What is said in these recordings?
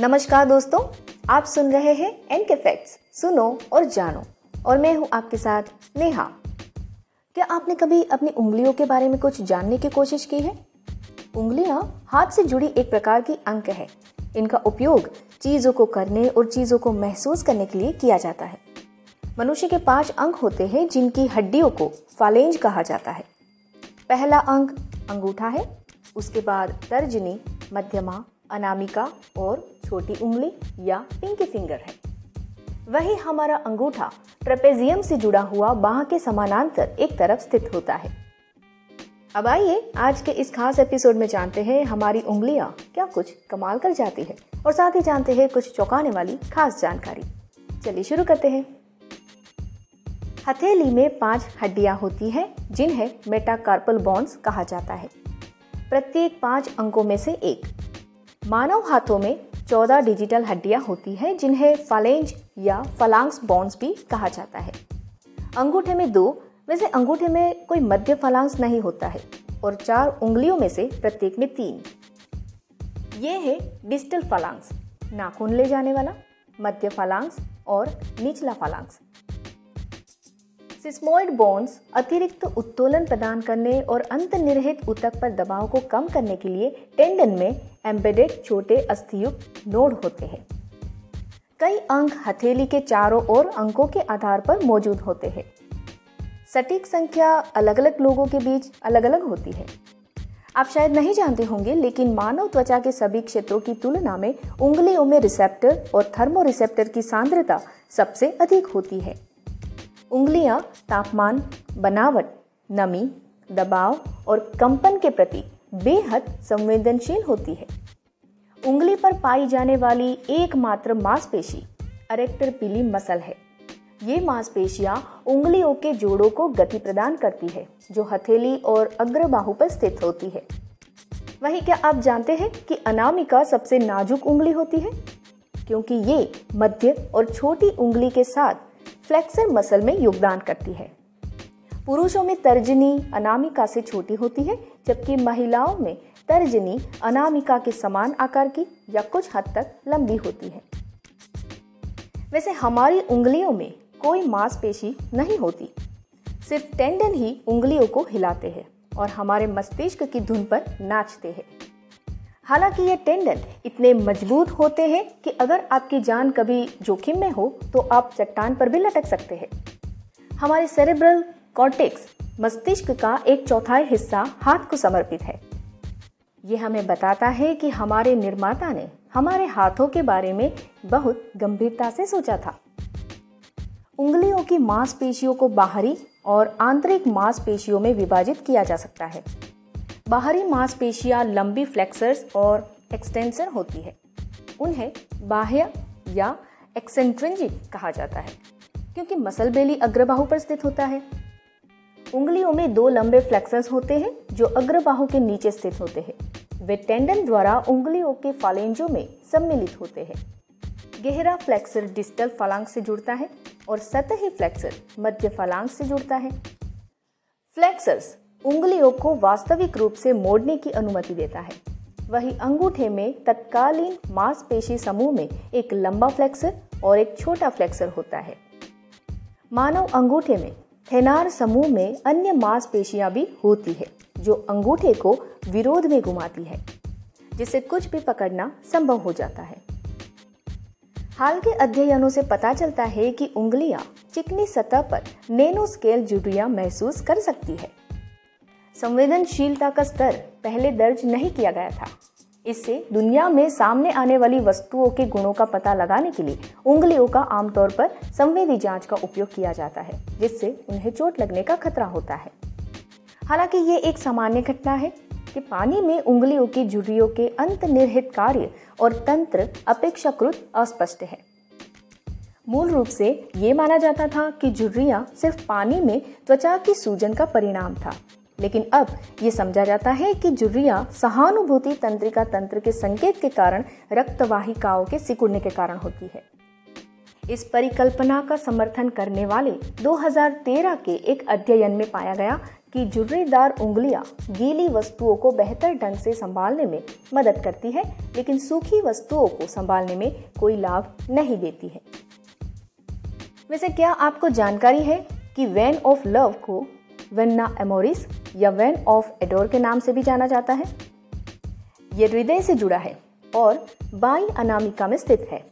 नमस्कार दोस्तों, आप सुन रहे हैं एन के फैक्ट्स सुनो और जानो। और मैं हूँ आपके साथ नेहा। क्या आपने कभी अपनी उंगलियों के बारे में कुछ जानने की कोशिश की है? उंगलियाँ हाथ से जुड़ी एक प्रकार की अंक है। इनका उपयोग चीज़ों को करने और चीज़ों को महसूस करने के लिए किया जाता है। मनुष्य के पाँच अंक होते हैं जिनकी हड्डियों को फालेंज कहा जाता है। पहला अंक अंगूठा है, उसके बाद तर्जनी, मध्यमा, अनामिका और छोटी उंगली या पिंकी फिंगर है। वही हमारा अंगूठा ट्रेपेजियम से जुड़ा हुआ बाह के समानांतर एक तरफ़ स्थित होता है। अब आइए आज के इस खास एपिसोड में जानते हैं हमारी उंगलियाँ क्या कुछ कमाल कर जाती है और साथ ही जानते हैं कुछ चौंकाने वाली खास जानकारी। चलिए शुरू करते हैं। हथेली में पाँच हड्डियाँ होती हैं, जिन्हें मेटाकार्पल बॉन्स कहा जाता है। प्रत्येक पाँच अंकों में से एक। मानव हाथों में चौदह डिजिटल हड्डियाँ होती हैं, जिन्हें फलेंज या फलांग्स बॉन्स भी कहा जाता है। अंगूठे में दो, वैसे अंगूठे में कोई मध्य फलांग्स नहीं होता है, और चार उंगलियों में से प्रत्येक में तीन। ये है डिजिटल फलांग्स नाखून ले जाने वाला, मध्य फलांग्स और निचला फलांग्स सिस्मोइड बोन्स अतिरिक्त उत्तोलन प्रदान करने और अंतर्निहित ऊतक पर दबाव को कम करने के लिए टेंडन में एम्बेडेड छोटे अस्थियुक्त नोड होते हैं। कई अंक हथेली के चारों ओर अंकों के आधार पर मौजूद होते हैं। सटीक संख्या अलग अलग लोगों के बीच अलग अलग होती है। आप शायद नहीं जानते होंगे, लेकिन मानव त्वचा के सभी क्षेत्रों की तुलना में उंगलियों में रिसेप्टर और थर्मो रिसेप्टर की सांद्रता सबसे अधिक होती है। उंगलियाँ, तापमान, बनावट, नमी, दबाव और कंपन के प्रति बेहद संवेदनशील होती है। उंगली पर पाई जाने वाली एकमात्र मांसपेशी अरेक्टर पीली मसल है। ये मांसपेशियाँ उंगलियों के जोड़ों को गति प्रदान करती है, जो हथेली और अग्रबाहु पर स्थित होती है। वही क्या आप जानते हैं कि अनामिका सबसे नाजुक उंगली होती है? क्योंकि ये मध्य और छोटी उंगली के साथ फ्लेक्सर मसल में योगदान करती है। पुरुषों में तर्जनी अनामिका से छोटी होती है, जबकि महिलाओं में तर्जनी अनामिका के समान आकार की या कुछ हद तक लंबी होती है। वैसे हमारी उंगलियों में कोई मांसपेशी नहीं होती। सिर्फ़ टेंडन ही उंगलियों को हिलाते हैं और हमारे मस्तिष्क की धुन पर नाचते हैं। हालाँकि ये टेंडन इतने मज़बूत होते हैं कि अगर आपकी जान कभी जोखिम में हो तो आप चट्टान पर भी लटक सकते हैं। हमारे सेरेब्रल कॉर्टेक्स मस्तिष्क का एक चौथाई हिस्सा हाथ को समर्पित है। ये हमें बताता है कि हमारे निर्माता ने हमारे हाथों के बारे में बहुत गंभीरता से सोचा था। उंगलियों की मांसपेशियों को बाहरी और आंतरिक मांसपेशियों में विभाजित किया जा सकता है। बाहरी मांसपेशियाँ, लंबी फ्लेक्सर्स और एक्सटेंसर होती है। उन्हें बाह्य या एक्सेंट्रिंजिक कहा जाता है, क्योंकि मसल बेली अग्रबाहु पर स्थित होता है। उंगलियों में दो लंबे फ्लेक्सर्स होते हैं, जो अग्रबाहु के नीचे स्थित होते हैं। वे टेंडन द्वारा उंगलियों के फालेंजों में सम्मिलित होते हैं। गहरा फ्लेक्सर डिस्टल फलांग से जुड़ता है और सतही फ्लेक्सर मध्य फलांग से जुड़ता है। फ्लेक्सर्स उंगलियों को वास्तविक रूप से मोड़ने की अनुमति देता है। वही अंगूठे में तत्कालीन मांसपेशी समूह में एक लंबा फ्लेक्सर और एक छोटा फ्लेक्सर होता है। मानव अंगूठे में थेनार समूह में अन्य मांसपेशियाँ भी होती है, जो अंगूठे को विरोध में घुमाती है जिससे कुछ भी पकड़ना संभव हो जाता है। हाल के अध्ययनों से पता चलता है कि उंगलियाँ चिकनी सतह पर नैनो स्केल जुड़िया महसूस कर सकती है। संवेदनशीलता का स्तर पहले दर्ज नहीं किया गया था। इससे दुनिया में सामने आने वाली वस्तुओं के गुणों का पता लगाने के लिए उंगलियों का आमतौर पर संवेदी जाँच का उपयोग किया जाता है, जिससे उन्हें चोट लगने का खतरा होता है। हालाँकि ये एक सामान्य घटना है कि पानी में उंगलियों की झुर्रियों के अंतर्निहित कार्य और तंत्र अपेक्षाकृत अस्पष्ट है। मूल रूप से ये माना जाता था कि झुर्रियाँ सिर्फ़ पानी में त्वचा की सूजन का परिणाम था लेकिन अब ये समझा जाता है कि जुर्रिया सहानुभूति तंत्रिका तंत्र के संकेत के कारण रक्तवाहिकाओं के सिकुड़ने के कारण होती है। इस परिकल्पना का समर्थन करने वाले 2013 के एक अध्ययन में पाया गया कि जुर्रीदार उंगलियाँ गीली वस्तुओं को बेहतर ढंग से संभालने में मदद करती है, लेकिन सूखी वस्तुओं को संभालने में कोई लाभ नहीं देती है। वैसे क्या आपको जानकारी है कि वैन ऑफ़ लव को वेन्ना एमोरिस या वैन ऑफ़ एडोर के नाम से भी जाना जाता है। यह हृदय से जुड़ा है और बाई अनामिका में स्थित है।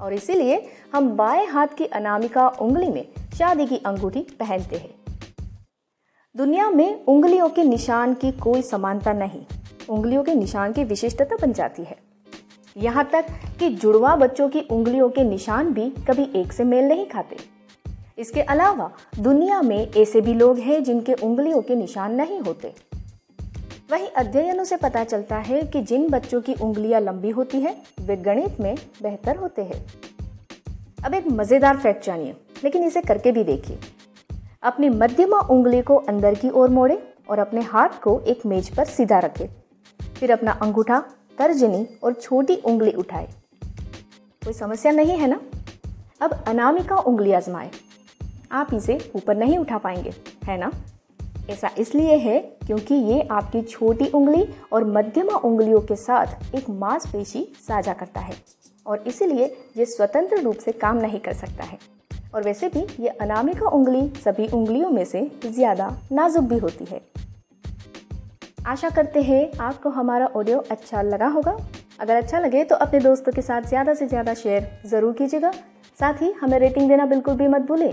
और इसीलिए हम बाएँ हाथ की अनामिका उंगली में शादी की अंगूठी पहनते हैं। दुनिया में उंगलियों के निशान की कोई समानता नहीं, उंगलियों के निशान की विशिष्टता बन जाती है। यहाँ तक कि जुड़वा बच्चों की उंगलियों के निशान भी कभी एक से मेल नहीं खाते। इसके अलावा, दुनिया में ऐसे भी लोग हैं जिनके उंगलियों के निशान नहीं होते। वहीं अध्ययनों से पता चलता है कि जिन बच्चों की उंगलियाँ लंबी होती है, वे गणित में बेहतर होते हैं। अब एक मज़ेदार फैक्ट जानिए, लेकिन इसे करके भी देखिए। अपनी मध्यमा उंगली को अंदर की ओर मोड़े और अपने हाथ को एक मेज पर सीधा रखे। फिर अपना अंगूठा, तर्जनी और छोटी उंगली उठाए। कोई समस्या नहीं है ना? अब अनामिका उंगली आजमाए। आप इसे ऊपर नहीं उठा पाएँगे, है ना? ऐसा इसलिए है क्योंकि ये आपकी छोटी उंगली और मध्यमा उंगलियों के साथ एक मांसपेशी साझा करता है और इसीलिए ये स्वतंत्र रूप से काम नहीं कर सकता है। और वैसे भी ये अनामिका उंगली सभी उंगलियों में से ज़्यादा नाजुक भी होती है। आशा करते हैं आपको हमारा ऑडियो अच्छा लगा होगा। अगर अच्छा लगे तो अपने दोस्तों के साथ ज़्यादा से ज़्यादा शेयर ज़रूर कीजिएगा। साथ ही हमें रेटिंग देना बिल्कुल भी मत भूलें।